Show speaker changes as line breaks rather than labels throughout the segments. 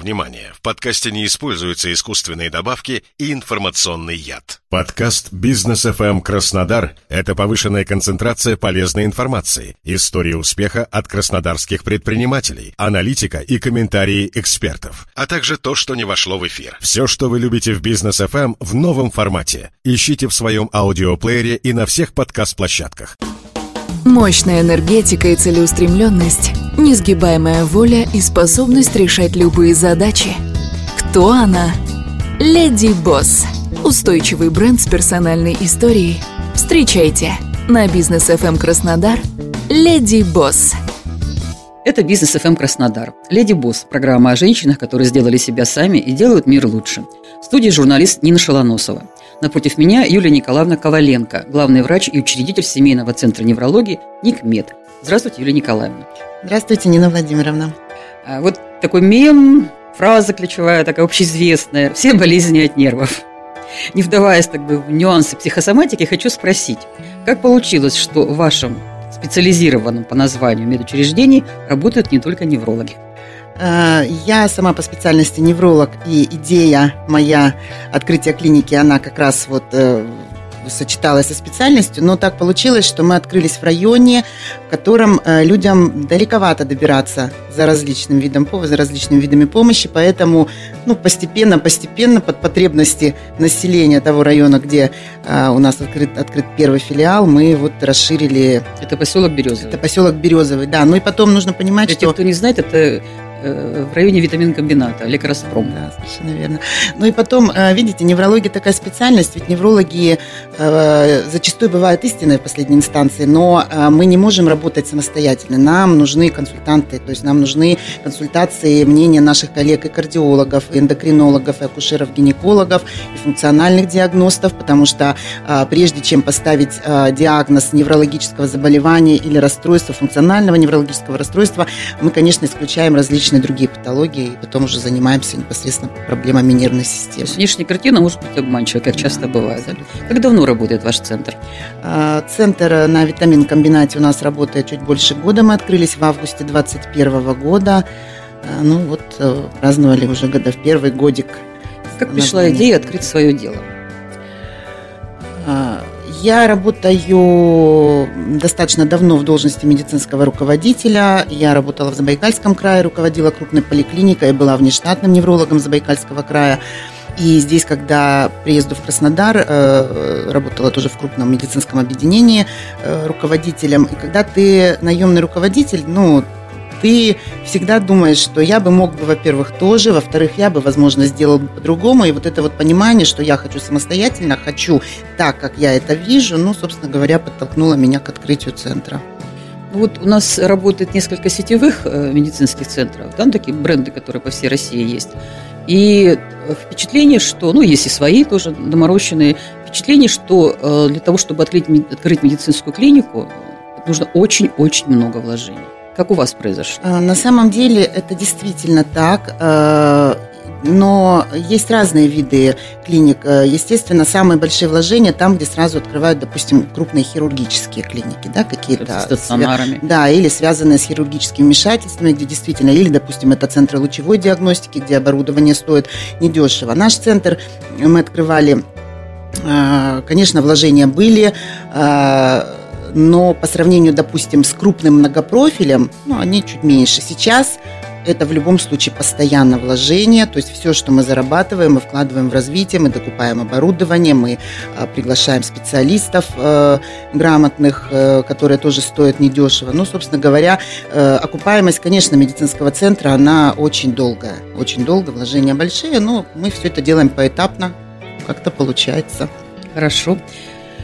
Внимание! В подкасте не используются искусственные добавки и информационный яд.
Подкаст «Бизнес FM Краснодар» — это повышенная концентрация полезной информации, истории успеха от краснодарских предпринимателей, аналитика и комментарии экспертов,
а также то, что не вошло в эфир.
Все, что вы любите в «Бизнес FM» в новом формате. Ищите в своем аудиоплеере и на всех подкаст-площадках.
Мощная энергетика и целеустремленность, несгибаемая воля и способность решать любые задачи. Кто она? Леди Босс. Устойчивый бренд с персональной историей. Встречайте на бизнес FM Краснодар. Леди Босс.
Это «Бизнес ФМ Краснодар». «Леди Босс» – программа о женщинах, которые сделали себя сами и делают мир лучше. В студии журналист Нина Шалоносова. Напротив меня Юлия Николаевна Коваленко, главный врач и учредитель семейного центра неврологии «Никмед». Здравствуйте, Юлия Николаевна.
Здравствуйте, Нина Владимировна.
А, вот такой мем, фраза ключевая, такая общеизвестная. Все болезни от нервов. Не вдаваясь так бы в нюансы психосоматики, хочу спросить, как получилось, что в вашем специализированном по названию медучреждении работают не только неврологи?
Э, я сама по специальности невролог, и идея моя открытия клиники, она как раз вот э, сочеталась со специальностью, но так получилось, что мы открылись в районе, в котором э, людям далековато добираться за различным видом за различными видами помощи, поэтому ну, постепенно, постепенно под потребности населения того района, где у нас открыт, открыт первый филиал, мы вот расширили.
Это поселок Березовый.
Это поселок Березовый, да. Ну и потом нужно понимать,
Для
что...
Тех, кто не знает, это в районе витаминкомбината, лекароспром.
Да, совершенно верно. Ну и потом, э, видите, неврология такая специальность, ведь неврологи э, зачастую бывают истинной в последней инстанции, но мы не можем работать самостоятельно. Нам нужны консультанты, то есть нам нужны консультации, мнения наших коллег и кардиологов, и эндокринологов, и акушеров, гинекологов, и функциональных диагностов, потому что прежде чем поставить диагноз неврологического заболевания или расстройства, функционального неврологического расстройства, мы, конечно, исключаем различные различные другие патологии, и потом уже занимаемся непосредственно проблемами нервной системы. То
есть внешняя картина может быть обманчивой, как часто бывает. Абсолютно. Как давно работает ваш центр?
А, центр на витамин-комбинате у нас работает чуть больше года. Мы открылись в августе 2021 года. А, ну вот, э, праздновали уже года в первый годик.
Как пришла идея открыть свое дело?
Я работаю достаточно давно в должности медицинского руководителя. Я работала в Забайкальском крае, руководила крупной поликлиникой, была внештатным неврологом Забайкальского края. И здесь, когда приезду в Краснодар, э, работала тоже в крупном медицинском объединении э, руководителем. И когда ты наемный руководитель, ну, ты всегда думаешь, что я бы мог бы, во-первых, тоже, во-вторых, я бы, возможно, сделал бы по-другому. И вот это вот понимание, что я хочу самостоятельно, хочу так, как я это вижу, ну, собственно говоря, подтолкнуло меня к открытию центра.
Вот у нас работает несколько сетевых э, медицинских центров, там такие бренды, которые по всей России есть. И впечатление, что, ну, есть и свои тоже доморощенные, впечатление, что э, для того, чтобы открыть, открыть медицинскую клинику, нужно очень-очень много вложений. Как у вас произошло?
А, на самом деле это действительно так. А, но есть разные виды клиник. А, естественно, самые большие вложения там, где сразу открывают, допустим, крупные хирургические клиники, да, какие-то.
Стационарами.
Да, или связанные с хирургическими вмешательствами, где действительно, или, допустим, это центры лучевой диагностики, где оборудование стоит недешево. Наш центр мы открывали, конечно, вложения были, но по сравнению, допустим, с крупным многопрофилем, ну, они чуть меньше. Сейчас это в любом случае постоянно вложение, то есть все, что мы зарабатываем, мы вкладываем в развитие, мы докупаем оборудование, мы а, приглашаем специалистов э, грамотных, э, которые тоже стоят недешево. Ну, собственно говоря, э, окупаемость, конечно, медицинского центра, она очень долгая, очень долго, вложения большие, но мы все это делаем поэтапно, как-то получается.
Хорошо.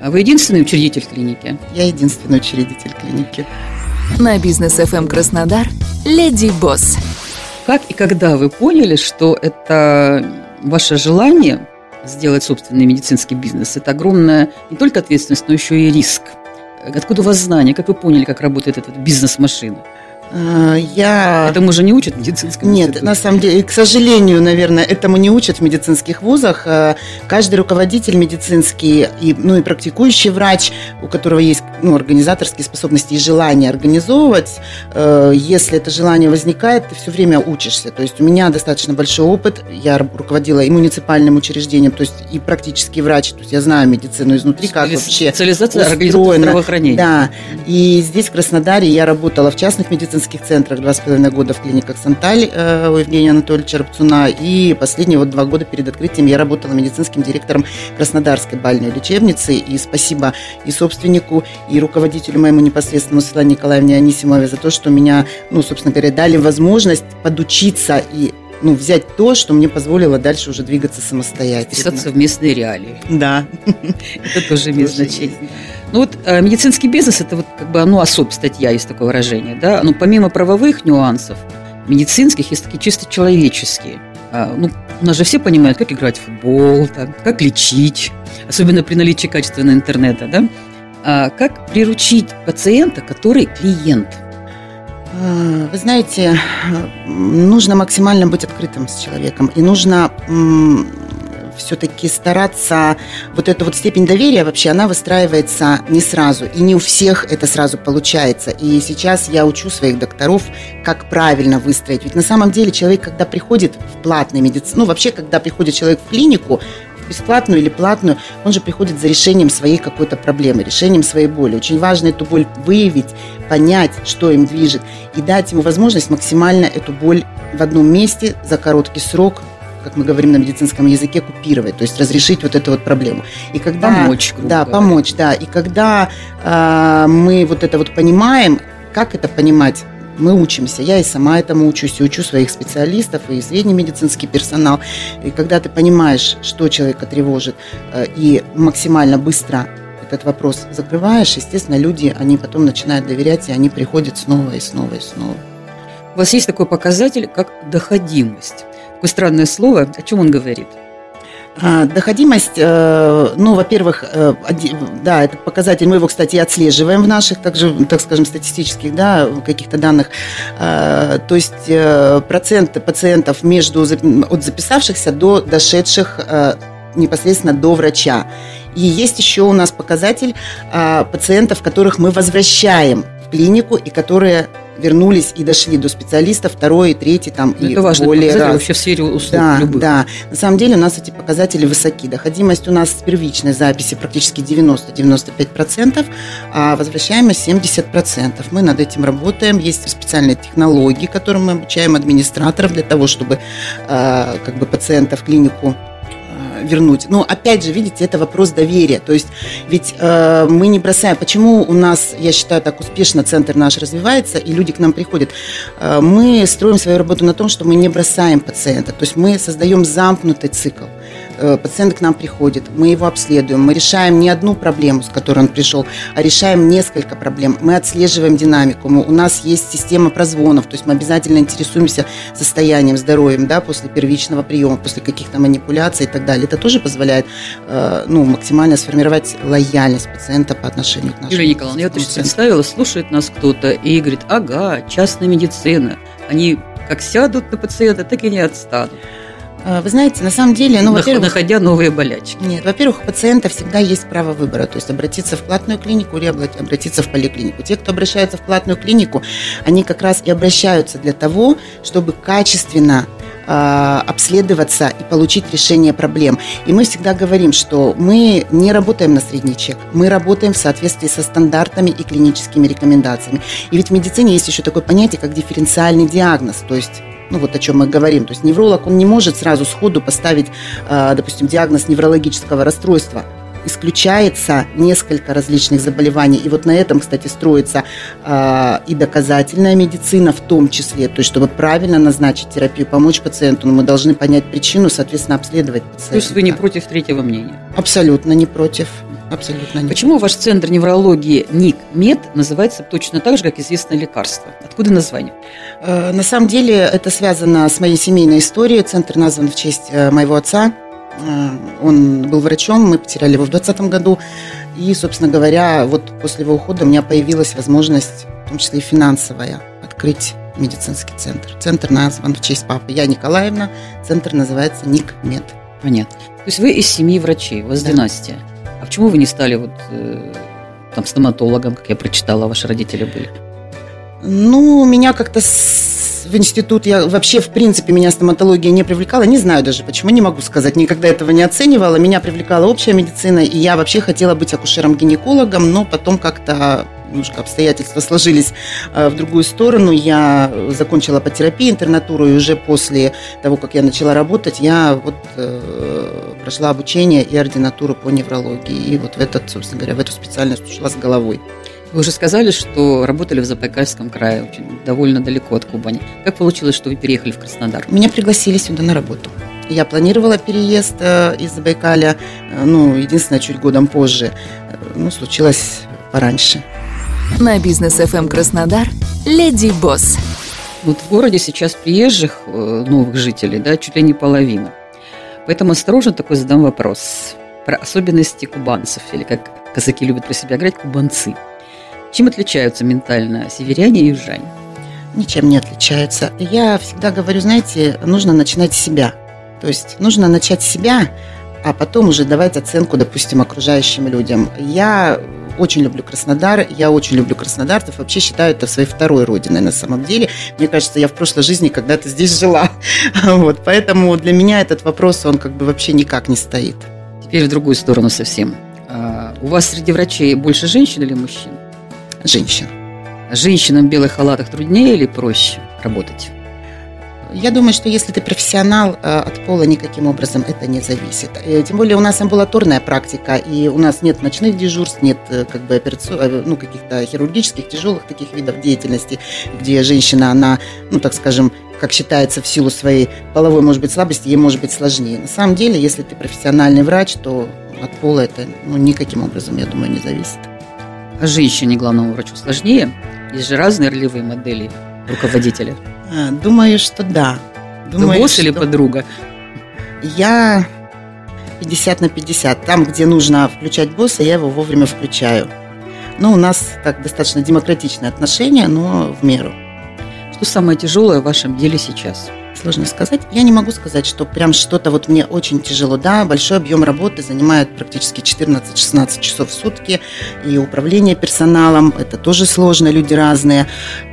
А вы единственный учредитель клиники?
Я единственный учредитель клиники.
На бизнес FM Краснодар Леди Босс.
Как и когда вы поняли, что это ваше желание сделать собственный медицинский бизнес, это огромная не только ответственность, но еще и риск. Откуда у вас знания? Как вы поняли, как работает эта бизнес-машина?
Э, я...
Этому же не учат в медицинском
Нет,
институте.
на самом деле, к сожалению, наверное, этому не учат в медицинских вузах. Э, каждый руководитель медицинский, и, ну и практикующий врач, у которого есть ну, организаторские способности и желание организовывать, э, если это желание возникает, ты все время учишься. То есть у меня достаточно большой опыт. Я руководила и муниципальным учреждением, то есть и практический врач. То есть я знаю медицину изнутри, как вообще
Специализация организации здравоохранения.
Да, и здесь, в Краснодаре, я работала в частных медицинских центрах два с половиной года в клиниках Санталь э, у Евгения Анатольевича Рабцуна, и последние вот два года перед открытием я работала медицинским директором Краснодарской бальной лечебницы, и спасибо и собственнику, и руководителю моему непосредственному Светлане Николаевне Анисимовой за то, что меня, ну, собственно говоря, дали возможность подучиться и ну, взять то, что мне позволило дальше уже двигаться самостоятельно.
Вписаться в местные реалии.
Да.
Это тоже имеет значение. Ну вот э, медицинский бизнес это вот как бы ну особ статья есть такое выражение, да. Ну помимо правовых нюансов, медицинских есть такие чисто человеческие. А, ну у нас же все понимают, как играть в футбол, там, как лечить, особенно при наличии качественного интернета, да. А как приручить пациента, который клиент?
Вы знаете, нужно максимально быть открытым с человеком, и нужно все-таки стараться, вот эта вот степень доверия вообще, она выстраивается не сразу, и не у всех это сразу получается. И сейчас я учу своих докторов, как правильно выстроить. Ведь на самом деле человек, когда приходит в платную медицину, ну вообще, когда приходит человек в клинику, бесплатную или платную, он же приходит за решением своей какой-то проблемы, решением своей боли. Очень важно эту боль выявить, понять, что им движет, и дать ему возможность максимально эту боль в одном месте за короткий срок как мы говорим на медицинском языке, купировать, то есть разрешить вот эту вот проблему. И когда,
Помочь,
Да,
говоря.
помочь, да. И когда э, мы вот это вот понимаем, как это понимать, мы учимся. Я и сама этому учусь, и учу своих специалистов, и средний медицинский персонал. И когда ты понимаешь, что человека тревожит, э, и максимально быстро этот вопрос закрываешь, естественно, люди, они потом начинают доверять, и они приходят снова и снова и снова.
У вас есть такой показатель, как доходимость. Такое странное слово. О чем он говорит?
А, Доходимость, э, ну, во-первых, э, да, это показатель, мы его, кстати, отслеживаем в наших, также, так скажем, статистических, да, каких-то данных. А, То есть э, процент пациентов между, от записавшихся до дошедших непосредственно до врача. И есть еще у нас показатель а, пациентов, которых мы возвращаем в клинику и которые вернулись и дошли до специалиста второй, третий там и
Ну, это важно
более раз.
вообще в сфере услуг
Да,
любых.
да. На самом деле у нас эти показатели высоки. Доходимость у нас с первичной записи практически 90-95%, а возвращаемость 70%. Мы над этим работаем. Есть специальные технологии, которым мы обучаем администраторов для того, чтобы э, как бы пациента в клинику вернуть. Но опять же, видите, это вопрос доверия. То есть ведь э, мы не бросаем. Почему у нас, я считаю, так успешно центр наш развивается и люди к нам приходят? Э, мы строим свою работу на том, что мы не бросаем пациента. То есть мы создаем замкнутый цикл. Э, Пациент к нам приходит, мы его обследуем, мы решаем не одну проблему, с которой он пришел, а решаем несколько проблем. Мы отслеживаем динамику, мы- у нас есть система прозвонов, то есть мы обязательно интересуемся состоянием, здоровьем, да, после первичного приема, после каких-то манипуляций и так далее. Это тоже позволяет э, ну, максимально сформировать лояльность пациента по отношению к нашему
Юлия Николаевна, я точно представила, слушает нас кто-то и говорит, ага, частная медицина. Они как сядут на пациента, так и не отстанут,
Вы знаете, на самом деле, ну, во-первых,
находя новые болячки.
Нет, во-первых, у пациента всегда есть право выбора, то есть обратиться в платную клинику или обратиться в поликлинику. Те, кто обращается в платную клинику, они как раз и обращаются для того, чтобы качественно э, обследоваться и получить решение проблем. И мы всегда говорим, что мы не работаем на средний чек, мы работаем в соответствии со стандартами и клиническими рекомендациями. И ведь в медицине есть еще такое понятие, как дифференциальный диагноз, то есть ну вот о чем мы говорим. То есть невролог, он не может сразу сходу поставить, э, допустим, диагноз неврологического расстройства. Исключается несколько различных заболеваний. И вот на этом, кстати, строится э, и доказательная медицина в том числе. То есть, чтобы правильно назначить терапию, помочь пациенту, мы должны понять причину, соответственно, обследовать пациента.
То есть вы не против третьего мнения.
Абсолютно не против. Абсолютно не
Почему ваш центр неврологии НИК МЕД называется точно так же, как известное лекарство? Откуда название?
Э, На самом деле это связано с моей семейной историей. Центр назван в честь э, моего отца. Э, Он был врачом, мы потеряли его в 2020 году. И, собственно говоря, вот после его ухода у меня появилась возможность, в том числе и финансовая, открыть медицинский центр. Центр назван в честь папы. Я Николаевна. Центр называется Ник Мед.
Понятно. То есть вы из семьи врачей, у вас да. династия. А почему вы не стали вот э, там стоматологом, как я прочитала, ваши родители были?
Ну, меня как-то с... в институт, я вообще, в принципе, меня стоматология не привлекала. Не знаю даже, почему, не могу сказать. Никогда этого не оценивала. Меня привлекала общая медицина, и я вообще хотела быть акушером-гинекологом, но потом как-то немножко обстоятельства сложились э, в другую сторону. Я закончила по терапии интернатуру, и уже после того, как я начала работать, я вот э, прошла обучение и ординатуру по неврологии. И вот в этот, собственно говоря, в эту специальность ушла с головой.
Вы уже сказали, что работали в Забайкальском крае, очень довольно далеко от Кубани. Как получилось, что вы переехали в Краснодар?
Меня пригласили сюда на работу. Я планировала переезд э, из Забайкаля, ну, единственное, чуть годом позже. Ну, случилось пораньше.
На бизнес FM Краснодар Леди Босс.
Вот в городе сейчас приезжих э, новых жителей, да, чуть ли не половина. Поэтому осторожно такой задам вопрос про особенности кубанцев, или как казаки любят про себя говорить, кубанцы. Чем отличаются ментально северяне и южане?
Ничем не отличаются. Я всегда говорю, знаете, нужно начинать с себя. То есть нужно начать с себя, а потом уже давать оценку, допустим, окружающим людям. Я очень люблю Краснодар, я очень люблю краснодарцев, вообще считаю это своей второй родиной на самом деле. Мне кажется, я в прошлой жизни когда-то здесь жила. Вот, поэтому для меня этот вопрос, он как бы вообще никак не стоит.
Теперь в другую сторону совсем. А, у вас среди врачей больше женщин или мужчин?
Женщин.
Женщинам в белых халатах труднее или проще работать?
Я думаю, что если ты профессионал, э, от пола никаким образом это не зависит. Э, тем более у нас амбулаторная практика, и у нас нет ночных дежурств, нет э, как бы операцион... ну, каких-то хирургических, тяжелых таких видов деятельности, где женщина, она, ну, так скажем, как считается, в силу своей половой, может быть, слабости, ей может быть сложнее. На самом деле, если ты профессиональный врач, то от пола это ну, никаким образом, я думаю, не зависит.
Женщине, главному врачу, сложнее? Есть же разные ролевые модели руководителя.
А, думаю, что да.
Думаю, босс что... или подруга?
Я 50 на 50. Там, где нужно включать босса, я его вовремя включаю. Ну, у нас так достаточно демократичные отношения, но в меру.
Что самое тяжелое в вашем деле сейчас?
Сложно сказать. Я не могу сказать, что прям что-то вот мне очень тяжело. Да, большой объем работы занимает практически 14-16 часов в сутки. И управление персоналом, это тоже сложно, люди разные.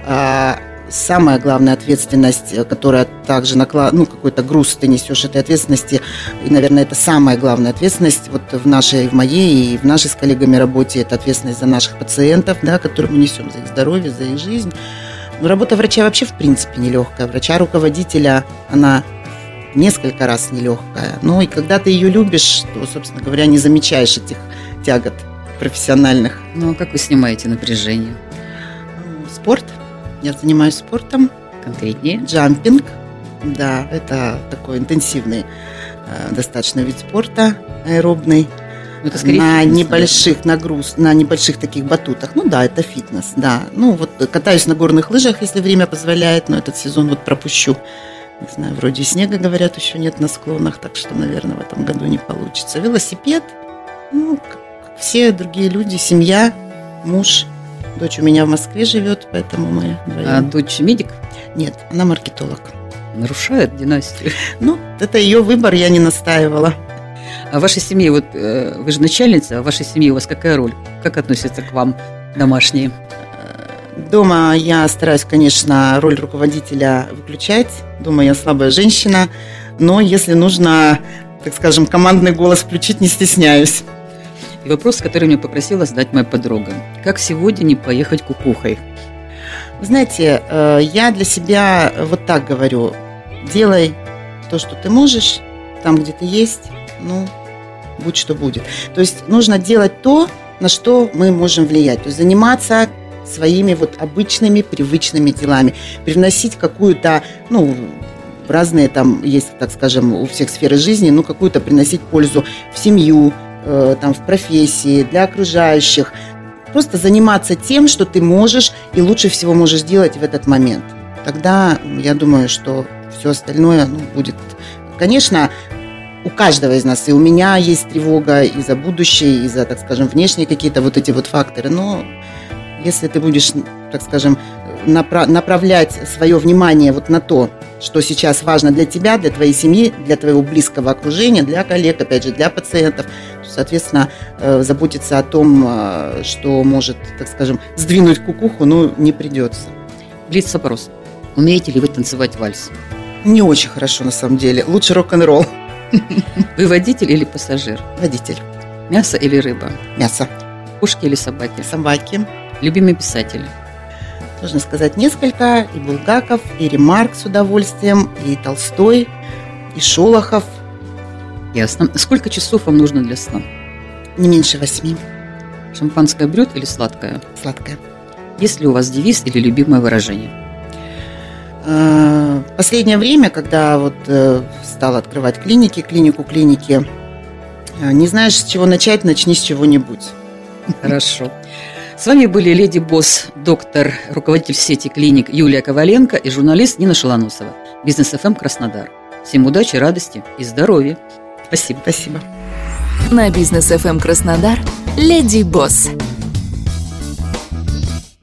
А, самая главная ответственность, э, которая также наклад, ну, какой-то груз ты несешь этой ответственности, и, наверное, это самая главная ответственность вот в нашей, в моей и в нашей с коллегами работе, это ответственность за наших пациентов, да, которую мы несем за их здоровье, за их жизнь. Но работа врача вообще, в принципе, нелегкая. Врача-руководителя, она несколько раз нелегкая. Ну, и когда ты ее любишь, то, собственно говоря, не замечаешь этих тягот профессиональных.
Ну, а как вы снимаете напряжение?
Спорт – я занимаюсь спортом.
Конкретнее?
Джампинг. Да, это такой интенсивный э, достаточно вид спорта, аэробный. Ну, это скорее на фитнес, небольших да? нагруз, на небольших таких батутах. Ну да, это фитнес, да. Ну вот катаюсь на горных лыжах, если время позволяет, но этот сезон вот пропущу. Не знаю, вроде снега, говорят, еще нет на склонах, так что, наверное, в этом году не получится. Велосипед, ну, как все другие люди, семья, муж, Дочь у меня в Москве живет, поэтому мы
вдвоем. А дочь медик?
Нет, она маркетолог.
Нарушает династию?
Ну, это ее выбор, я не настаивала.
А в вашей семье, вот э, вы же начальница, а в вашей семье у вас какая роль? Как относятся к вам домашние?
Дома я стараюсь, конечно, роль руководителя выключать. Дома я слабая женщина, но если нужно, так скажем, командный голос включить, не стесняюсь.
И вопрос, который меня попросила задать моя подруга. Как сегодня не поехать кукухой?
Вы знаете, э, я для себя вот так говорю. Делай то, что ты можешь, там, где ты есть, ну, будь что будет. То есть нужно делать то, на что мы можем влиять. То есть заниматься своими вот обычными, привычными делами. Привносить какую-то, ну, разные там есть, так скажем, у всех сферы жизни, ну, какую-то приносить пользу в семью, Э, там, в профессии, для окружающих. Просто заниматься тем, что ты можешь и лучше всего можешь делать в этот момент. Тогда я думаю, что все остальное ну, будет... Конечно, у каждого из нас, и у меня есть тревога и за будущее, и за, так скажем, внешние какие-то вот эти вот факторы. Но если ты будешь, так скажем, направлять свое внимание вот на то, что сейчас важно для тебя, для твоей семьи, для твоего близкого окружения, для коллег, опять же, для пациентов, то, соответственно, э, заботиться о том, э, что может, так скажем, сдвинуть кукуху, ну, не придется.
Блиц-опрос. Умеете ли вы танцевать вальс?
Не очень хорошо, на самом деле. Лучше рок-н-ролл.
Вы водитель или пассажир?
Водитель.
Мясо или рыба?
Мясо.
Кошки или собаки?
Собаки.
Любимый писатель?
Можно сказать несколько. И Булгаков, и Ремарк с удовольствием, и Толстой, и Шолохов.
Ясно. Сколько часов вам нужно для сна?
Не меньше восьми.
Шампанское брют или сладкое?
Сладкое.
Есть ли у вас девиз или любимое выражение?
Последнее время, когда вот э, стал открывать клиники, клинику клиники, э, не знаешь, с чего начать, начни с чего-нибудь.
Хорошо. С вами были леди Босс, доктор, руководитель сети клиник Юлия Коваленко и журналист Нина Шалоносова. Бизнес ФМ Краснодар. Всем удачи, радости и здоровья. Спасибо.
Спасибо.
На Бизнес ФМ Краснодар «Леди Босс».